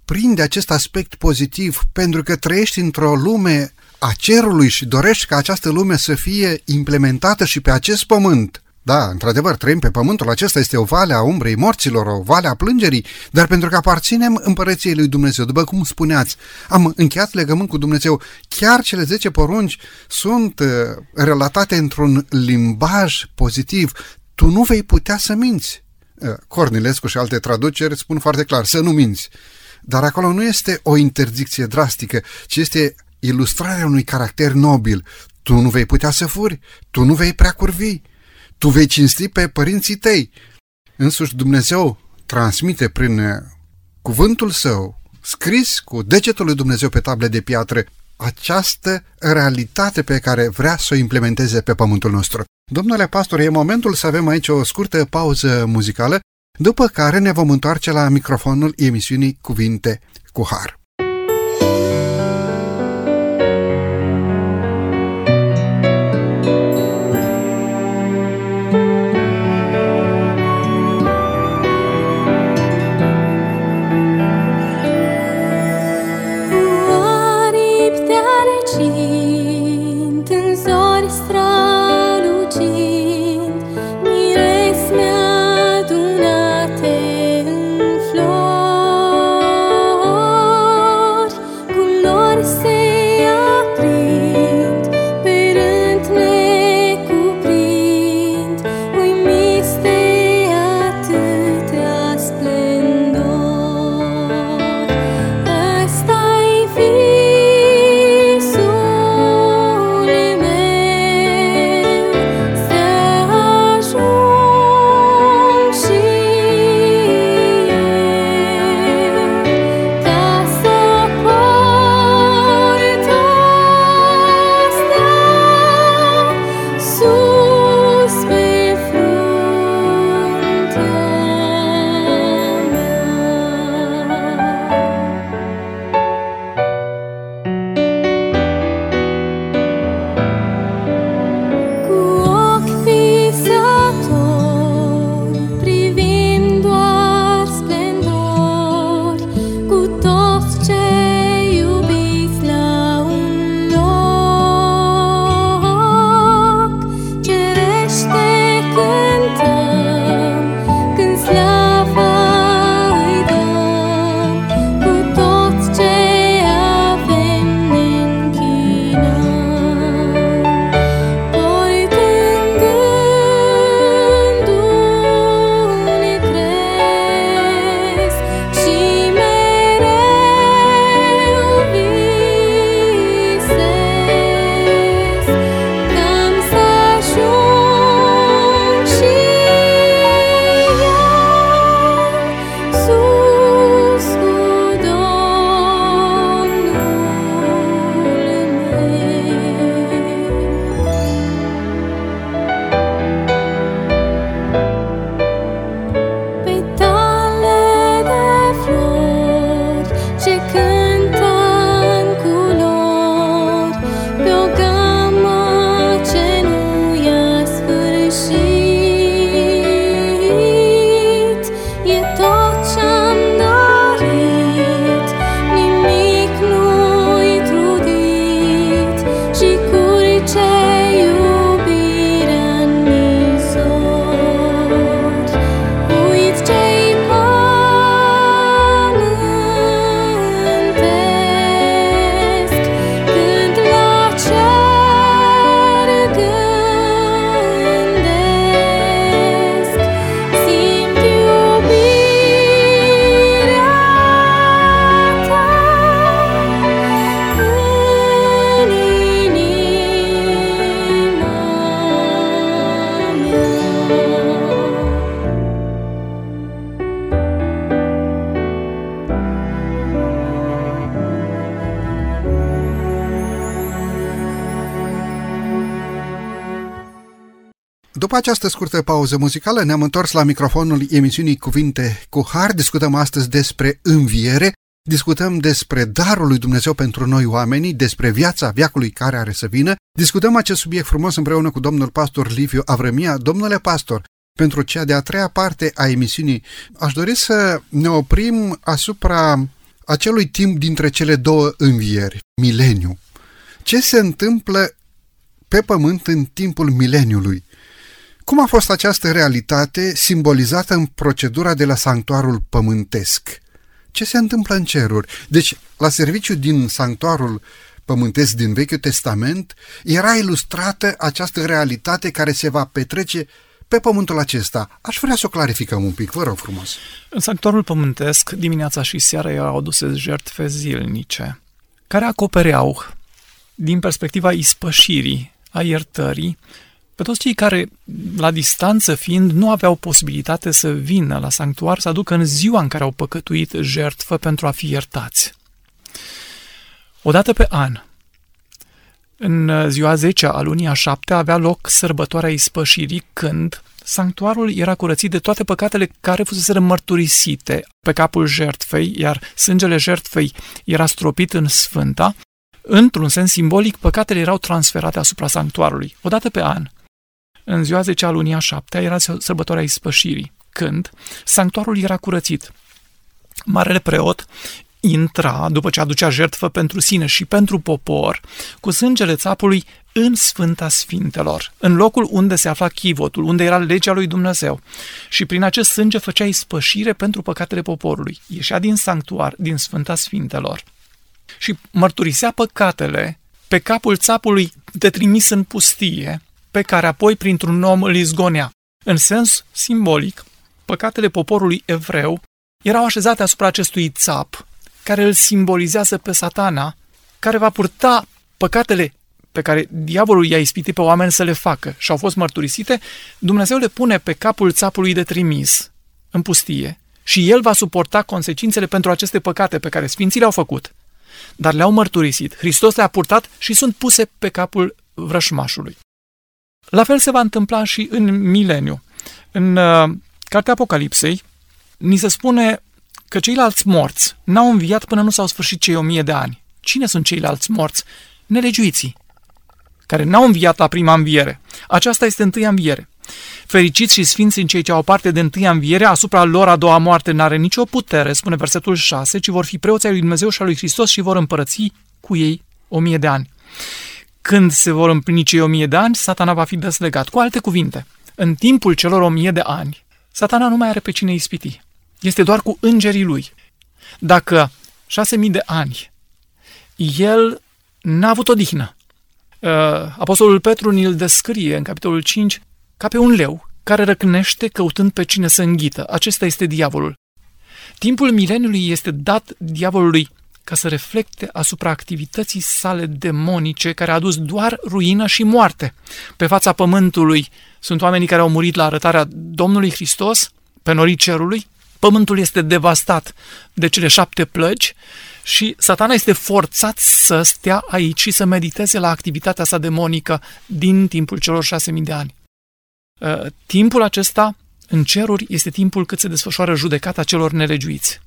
[SPEAKER 5] prinde acest aspect pozitiv pentru că trăiești într-o lume a cerului și dorești ca această lume să fie implementată și pe acest pământ. Da, într-adevăr, trăim pe pământul acesta, este o vale a umbrei morților, o vale a plângerii, dar pentru că aparținem împărăției lui Dumnezeu, după cum spuneați, am încheiat legământ cu Dumnezeu, chiar cele 10 porunci sunt uh, relatate într-un limbaj pozitiv. Tu nu vei putea să minți. Uh, Cornilescu și alte traduceri spun foarte clar, să nu minți. Dar acolo nu este o interdicție drastică, ci este ilustrarea unui caracter nobil. Tu nu vei putea să furi, tu nu vei prea curvi, tu vei cinsti pe părinții tăi. Însuși Dumnezeu transmite prin uh, cuvântul său, scris cu degetul lui Dumnezeu pe table de piatră, această realitate pe care vrea să o implementeze pe pământul nostru. Domnule pastor, e momentul să avem aici o scurtă pauză muzicală, după care ne vom întoarce la microfonul emisiunii Cuvinte cu Har. După această scurtă pauză muzicală ne-am întors la microfonul emisiunii Cuvinte cu Har. Discutăm astăzi despre înviere
[SPEAKER 2] discutăm despre darul lui Dumnezeu pentru noi oamenii, despre viața viacului care are să vină. Discutăm acest subiect frumos împreună cu domnul pastor Liviu Avrămia. Domnule pastor, pentru cea de-a treia parte a emisiunii, aș dori să ne oprim asupra acelui timp dintre cele două învieri, mileniu. Ce se întâmplă pe pământ în timpul mileniului? Cum a fost această realitate simbolizată în procedura de la sanctuarul pământesc? Ce se întâmplă în ceruri? Deci, la serviciu din sanctuarul pământesc din Vechiul Testament, era ilustrată această realitate care se va petrece pe pământul acesta. Aș vrea să o clarificăm un pic, vă rog frumos.
[SPEAKER 3] În sanctuarul pământesc, dimineața și seara erau aduse jertfe zilnice, care acopereau, din perspectiva ispășirii, a iertării, pe toți cei care, la distanță fiind, nu aveau posibilitate să vină la sanctuar să aducă în ziua în care au păcătuit jertfă pentru a fi iertați. Odată pe an, în ziua 10 a lunii a 7 avea loc sărbătoarea ispășirii când sanctuarul era curățit de toate păcatele care fusese mărturisite pe capul jertfei, iar sângele jertfei era stropit în sfânta. Într-un sens simbolic, păcatele erau transferate asupra sanctuarului. Odată pe an, în ziua 10 a lunii a 7 era sărbătoarea ispășirii, când sanctuarul era curățit. Marele preot intra, după ce aducea jertfă pentru sine și pentru popor, cu sângele țapului în Sfânta Sfintelor, în locul unde se afla chivotul, unde era legea lui Dumnezeu. Și prin acest sânge făcea ispășire pentru păcatele poporului. Ieșea din sanctuar, din Sfânta Sfintelor. Și mărturisea păcatele pe capul țapului de trimis în pustie, pe care apoi printr-un om îl izgonea. În sens simbolic, păcatele poporului evreu erau așezate asupra acestui țap, care îl simbolizează pe satana, care va purta păcatele pe care diavolul i-a ispitit pe oameni să le facă și au fost mărturisite, Dumnezeu le pune pe capul țapului de trimis în pustie și el va suporta consecințele pentru aceste păcate pe care sfinții le-au făcut, dar le-au mărturisit. Hristos le-a purtat și sunt puse pe capul vrășmașului. La fel se va întâmpla și în mileniu. În uh, Cartea Apocalipsei ni se spune că ceilalți morți n-au înviat până nu s-au sfârșit cei o mie de ani. Cine sunt ceilalți morți? Nelegiuiții, care n-au înviat la prima înviere. Aceasta este întâia înviere. Fericiți și sfinți în cei ce au parte de întâia înviere, asupra lor a doua moarte n-are nicio putere, spune versetul 6, ci vor fi preoții lui Dumnezeu și al lui Hristos și vor împărăți cu ei o mie de ani. Când se vor împlini cei o mie de ani, satana va fi deslegat. Cu alte cuvinte, în timpul celor o mie de ani, satana nu mai are pe cine ispiti. Este doar cu îngerii lui. Dacă șase mii de ani el n-a avut odihnă, uh, Apostolul Petru ni-l descrie în capitolul 5 ca pe un leu care răcnește căutând pe cine să înghită. Acesta este diavolul. Timpul mileniului este dat diavolului ca să reflecte asupra activității sale demonice care a adus doar ruină și moarte. Pe fața pământului sunt oamenii care au murit la arătarea Domnului Hristos, pe norii cerului, pământul este devastat de cele șapte plăgi și satana este forțat să stea aici și să mediteze la activitatea sa demonică din timpul celor șase mii de ani. Uh, timpul acesta în ceruri este timpul cât se desfășoară judecata celor nelegiuiți.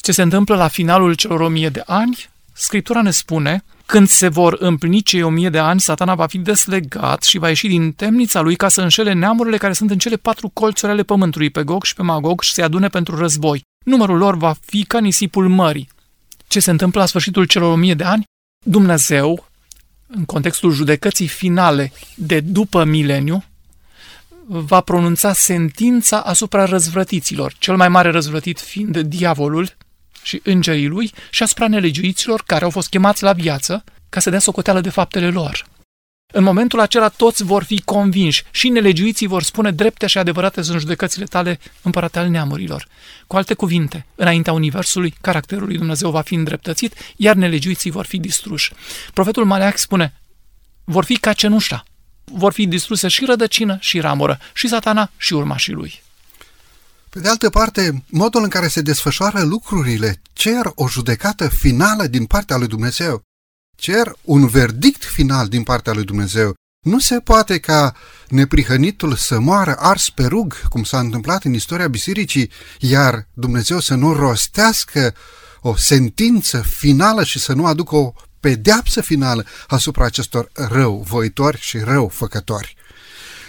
[SPEAKER 3] Ce se întâmplă la finalul celor o mie de ani? Scriptura ne spune, când se vor împlini cei o mie de ani, satana va fi deslegat și va ieși din temnița lui ca să înșele neamurile care sunt în cele patru colțuri ale pământului, pe Gog și pe Magog, și se adune pentru război. Numărul lor va fi ca nisipul mării. Ce se întâmplă la sfârșitul celor o mie de ani? Dumnezeu, în contextul judecății finale de după mileniu, va pronunța sentința asupra răzvrătiților, cel mai mare răzvrătit fiind diavolul, și îngerii lui și asupra nelegiuiților care au fost chemați la viață ca să dea socoteală de faptele lor. În momentul acela toți vor fi convinși și nelegiuiții vor spune drepte și adevărate sunt judecățile tale, împărate al neamurilor. Cu alte cuvinte, înaintea Universului, caracterul lui Dumnezeu va fi îndreptățit, iar nelegiuiții vor fi distruși. Profetul Maleac spune, vor fi ca cenușa, vor fi distruse și rădăcină și ramură, și satana și urmașii lui.
[SPEAKER 2] Pe de altă parte, modul în care se desfășoară lucrurile cer o judecată finală din partea lui Dumnezeu. Cer un verdict final din partea lui Dumnezeu. Nu se poate ca neprihănitul să moară ars pe rug, cum s-a întâmplat în istoria bisericii, iar Dumnezeu să nu rostească o sentință finală și să nu aducă o pedeapsă finală asupra acestor răuvoitori și răufăcători.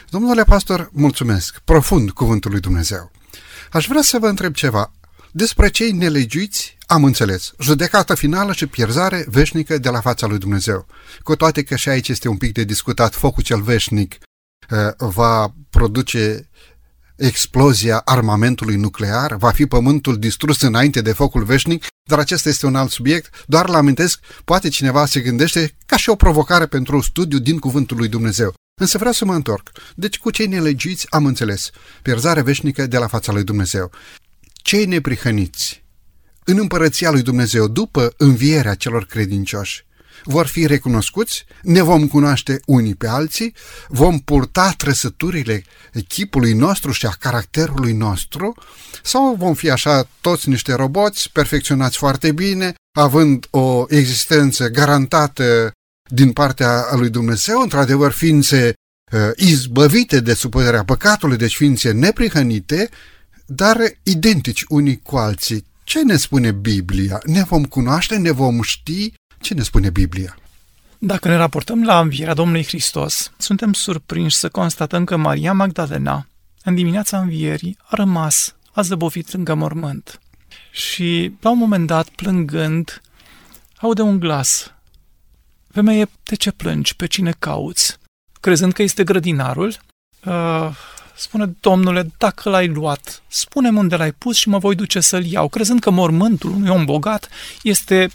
[SPEAKER 2] Domnule pastor, mulțumesc profund cuvântul lui Dumnezeu. Aș vrea să vă întreb ceva. Despre cei nelegiuiți am înțeles. Judecată finală și pierzare veșnică de la fața lui Dumnezeu. Cu toate că și aici este un pic de discutat, focul cel veșnic uh, va produce explozia armamentului nuclear, va fi pământul distrus înainte de focul veșnic, dar acesta este un alt subiect, doar îl amintesc, poate cineva se gândește ca și o provocare pentru studiu din cuvântul lui Dumnezeu. Însă vreau să mă întorc. Deci cu cei nelegiți am înțeles. Pierzare veșnică de la fața lui Dumnezeu. Cei neprihăniți în împărăția lui Dumnezeu după învierea celor credincioși vor fi recunoscuți, ne vom cunoaște unii pe alții, vom purta trăsăturile echipului nostru și a caracterului nostru sau vom fi așa toți niște roboți perfecționați foarte bine, având o existență garantată din partea lui Dumnezeu, într-adevăr ființe uh, izbăvite de supunerea păcatului, deci ființe neprihănite, dar identici unii cu alții. Ce ne spune Biblia? Ne vom cunoaște, ne vom ști? Ce ne spune Biblia?
[SPEAKER 3] Dacă ne raportăm la învierea Domnului Hristos, suntem surprinși să constatăm că Maria Magdalena, în dimineața învierii, a rămas, a zăbovit lângă mormânt. Și, la un moment dat, plângând, aude un glas. Femeie, de ce plângi? Pe cine cauți? Crezând că este grădinarul, uh, spune, domnule, dacă l-ai luat, spune-mi unde l-ai pus și mă voi duce să-l iau, crezând că mormântul unui om bogat este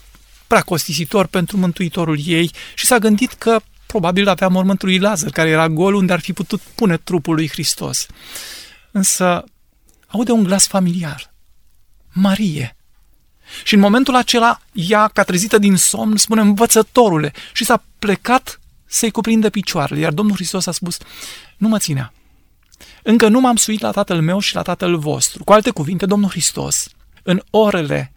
[SPEAKER 3] prea costisitor pentru mântuitorul ei și s-a gândit că probabil avea mormântul lui Lazar, care era gol unde ar fi putut pune trupul lui Hristos. Însă aude un glas familiar. Marie. Și în momentul acela, ea, ca trezită din somn, spune învățătorule și s-a plecat să-i cuprindă picioarele, iar Domnul Hristos a spus, nu mă ținea. Încă nu m-am suit la tatăl meu și la tatăl vostru. Cu alte cuvinte, Domnul Hristos, în orele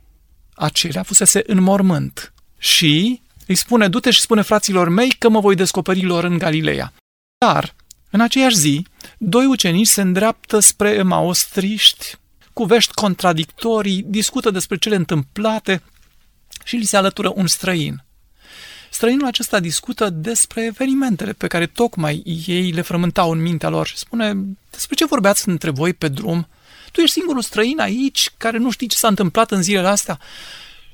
[SPEAKER 3] acelea, fusese în mormânt. Și îi spune, du-te și spune fraților mei că mă voi descoperi lor în Galileea. Dar, în aceeași zi, doi ucenici se îndreaptă spre Emaos triști, cu vești contradictorii, discută despre cele întâmplate și li se alătură un străin. Străinul acesta discută despre evenimentele pe care tocmai ei le frământau în mintea lor și spune despre ce vorbeați între voi pe drum. Tu ești singurul străin aici care nu știi ce s-a întâmplat în zilele astea.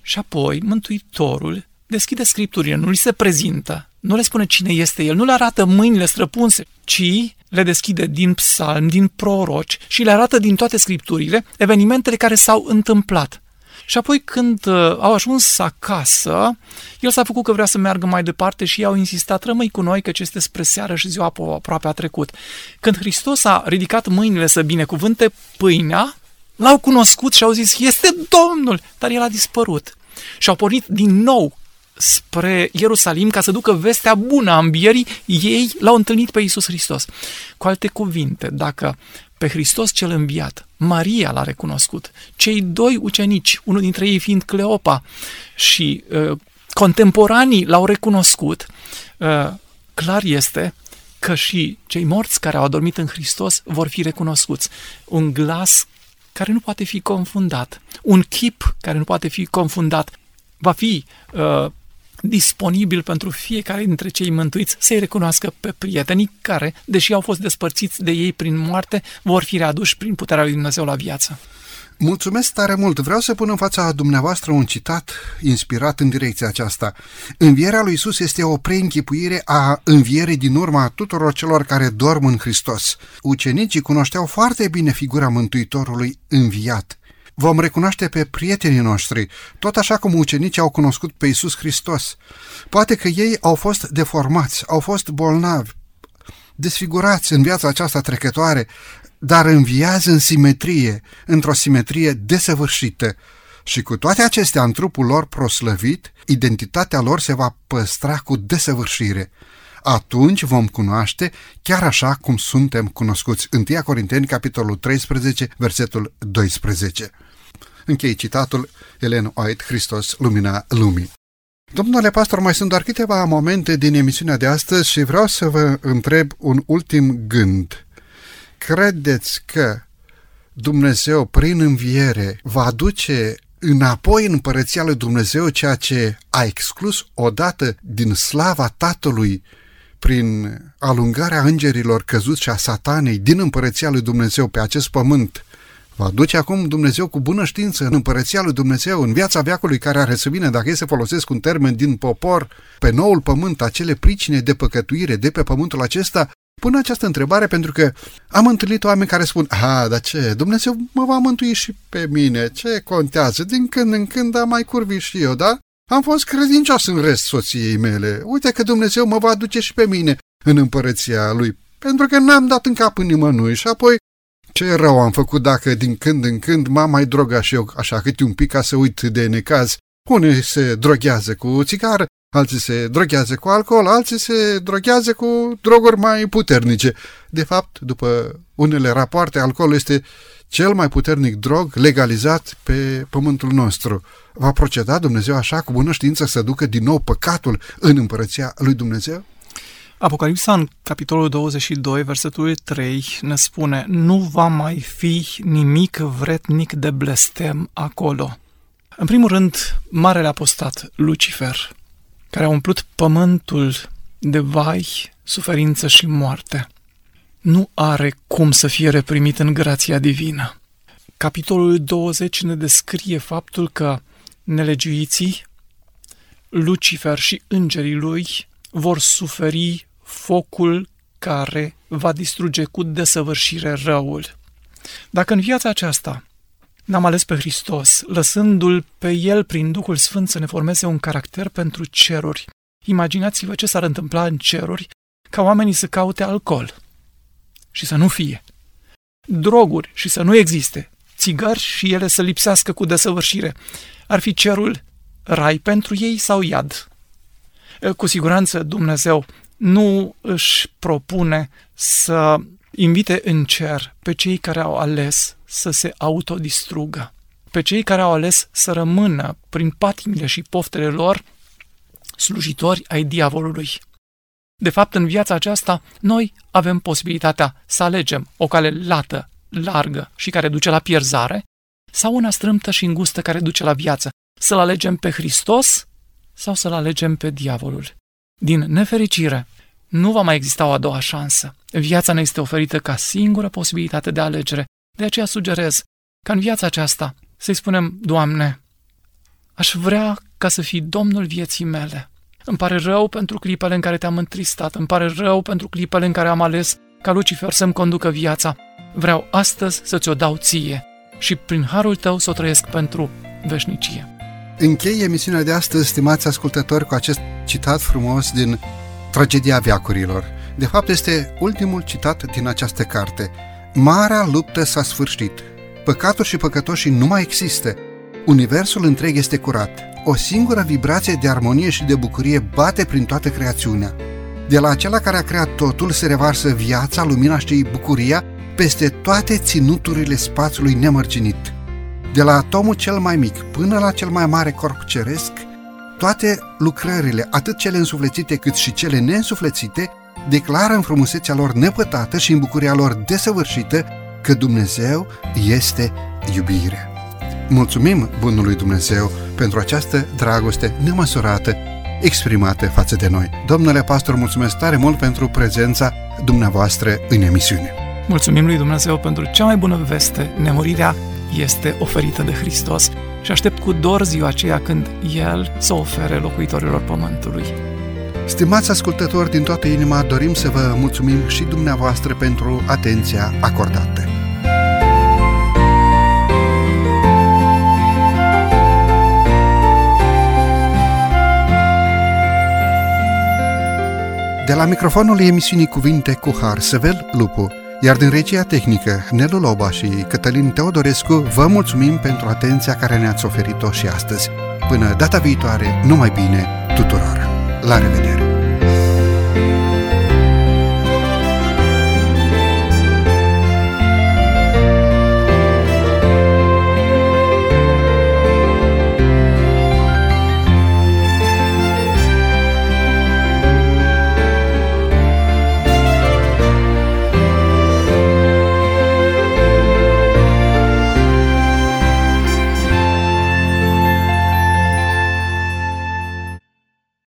[SPEAKER 3] Și apoi Mântuitorul deschide scripturile, nu li se prezintă, nu le spune cine este el, nu le arată mâinile străpunse, ci le deschide din psalm, din proroci și le arată din toate scripturile evenimentele care s-au întâmplat. Și apoi când uh, au ajuns acasă, el s-a făcut că vrea să meargă mai departe și i-au insistat, rămâi cu noi că ce este spre seară și ziua aproape a trecut. Când Hristos a ridicat mâinile să binecuvânte pâinea, l-au cunoscut și au zis, este Domnul, dar el a dispărut. Și au pornit din nou spre Ierusalim ca să ducă vestea bună a învierii, ei l-au întâlnit pe Iisus Hristos. Cu alte cuvinte, dacă pe Hristos cel înviat, Maria l-a recunoscut, cei doi ucenici, unul dintre ei fiind Cleopa și uh, contemporanii l-au recunoscut, uh, clar este că și cei morți care au adormit în Hristos vor fi recunoscuți. Un glas care nu poate fi confundat, un chip care nu poate fi confundat, va fi uh, disponibil pentru fiecare dintre cei mântuiți să-i recunoască pe prietenii care, deși au fost despărțiți de ei prin moarte, vor fi readuși prin puterea lui Dumnezeu la viață.
[SPEAKER 2] Mulțumesc tare mult! Vreau să pun în fața dumneavoastră un citat inspirat în direcția aceasta. Învierea lui Isus este o preînchipuire a învierii din urma tuturor celor care dorm în Hristos. Ucenicii cunoșteau foarte bine figura Mântuitorului înviat vom recunoaște pe prietenii noștri, tot așa cum ucenicii au cunoscut pe Isus Hristos. Poate că ei au fost deformați, au fost bolnavi, desfigurați în viața aceasta trecătoare, dar înviază în simetrie, într-o simetrie desăvârșită. Și cu toate acestea, în trupul lor proslăvit, identitatea lor se va păstra cu desăvârșire. Atunci vom cunoaște chiar așa cum suntem cunoscuți. 1 Corinteni, capitolul 13, versetul 12. Închei citatul Ellen White, Hristos, Lumina Lumii. Domnule pastor, mai sunt doar câteva momente din emisiunea de astăzi și vreau să vă întreb un ultim gând. Credeți că Dumnezeu, prin înviere, va aduce înapoi în împărăția lui Dumnezeu, ceea ce a exclus odată din slava Tatălui prin alungarea îngerilor căzuți și a satanei din împărăția lui Dumnezeu pe acest pământ, va duce acum Dumnezeu cu bună știință în împărăția lui Dumnezeu, în viața veacului care are să vină, dacă e să folosesc un termen din popor, pe noul pământ, acele pricine de păcătuire de pe pământul acesta, pun această întrebare pentru că am întâlnit oameni care spun, a, dar ce, Dumnezeu mă va mântui și pe mine, ce contează, din când în când am mai curvi și eu, da? Am fost credincios în rest soției mele. Uite că Dumnezeu mă va aduce și pe mine în împărăția lui, pentru că n-am dat în cap în nimănui și apoi ce rău am făcut dacă din când în când m-am mai drogat și eu așa câte un pic ca să uit de necaz. Unii se droghează cu țigară, alții se droghează cu alcool, alții se droghează cu droguri mai puternice. De fapt, după unele rapoarte, alcoolul este cel mai puternic drog legalizat pe pământul nostru. Va proceda Dumnezeu așa cu bună știință să ducă din nou păcatul în împărăția lui Dumnezeu?
[SPEAKER 3] Apocalipsa în capitolul 22, versetul 3 ne spune Nu va mai fi nimic vretnic de blestem acolo. În primul rând, marele apostat, Lucifer, care a umplut pământul de vai, suferință și moarte, nu are cum să fie reprimit în grația divină. Capitolul 20 ne descrie faptul că nelegiuiții, Lucifer și îngerii lui vor suferi focul care va distruge cu desăvârșire răul. Dacă în viața aceasta n-am ales pe Hristos, lăsându-L pe El prin Duhul Sfânt să ne formeze un caracter pentru ceruri, imaginați-vă ce s-ar întâmpla în ceruri ca oamenii să caute alcool și să nu fie, droguri și să nu existe, țigări și ele să lipsească cu desăvârșire. Ar fi cerul rai pentru ei sau iad? Cu siguranță Dumnezeu nu își propune să invite în cer pe cei care au ales să se autodistrugă, pe cei care au ales să rămână prin patimile și poftele lor slujitori ai diavolului. De fapt, în viața aceasta, noi avem posibilitatea să alegem o cale lată, largă și care duce la pierzare, sau una strâmtă și îngustă care duce la viață. Să-L alegem pe Hristos sau să-L alegem pe diavolul. Din nefericire, nu va mai exista o a doua șansă. Viața ne este oferită ca singură posibilitate de alegere. De aceea sugerez ca în viața aceasta să-i spunem, Doamne, aș vrea ca să fii Domnul vieții mele. Îmi pare rău pentru clipele în care te-am întristat, îmi pare rău pentru clipele în care am ales ca Lucifer să-mi conducă viața. Vreau astăzi să ți-o dau ție și prin harul tău să o trăiesc pentru veșnicie.
[SPEAKER 2] Închei emisiunea de astăzi, stimați ascultători, cu acest citat frumos din Tragedia Veacurilor. De fapt, este ultimul citat din această carte. Marea luptă s-a sfârșit. Păcatul și păcătoșii nu mai există. Universul întreg este curat. O singură vibrație de armonie și de bucurie bate prin toată creațiunea. De la acela care a creat totul se revarsă viața, lumina și bucuria peste toate ținuturile spațiului nemărginit. De la atomul cel mai mic până la cel mai mare corp ceresc, toate lucrările, atât cele însuflețite cât și cele neînsuflețite, declară în frumusețea lor nepătată și în bucuria lor desăvârșită că Dumnezeu este iubire. Mulțumim Bunului Dumnezeu pentru această dragoste nemăsurată exprimată față de noi. Domnule pastor, mulțumesc tare mult pentru prezența dumneavoastră în emisiune.
[SPEAKER 3] Mulțumim lui Dumnezeu pentru cea mai bună veste, nemurirea este oferită de Hristos și aștept cu dor ziua aceea când El să ofere locuitorilor pământului.
[SPEAKER 2] Stimați ascultători, din toată inima dorim să vă mulțumim și dumneavoastră pentru atenția acordată. De la microfonul emisiunii Cuvinte cu Har, Săvel Lupu, iar din regia tehnică, Nelu Loba și Cătălin Teodorescu, vă mulțumim pentru atenția care ne-ați oferit-o și astăzi. Până data viitoare, numai bine tuturor! La revedere!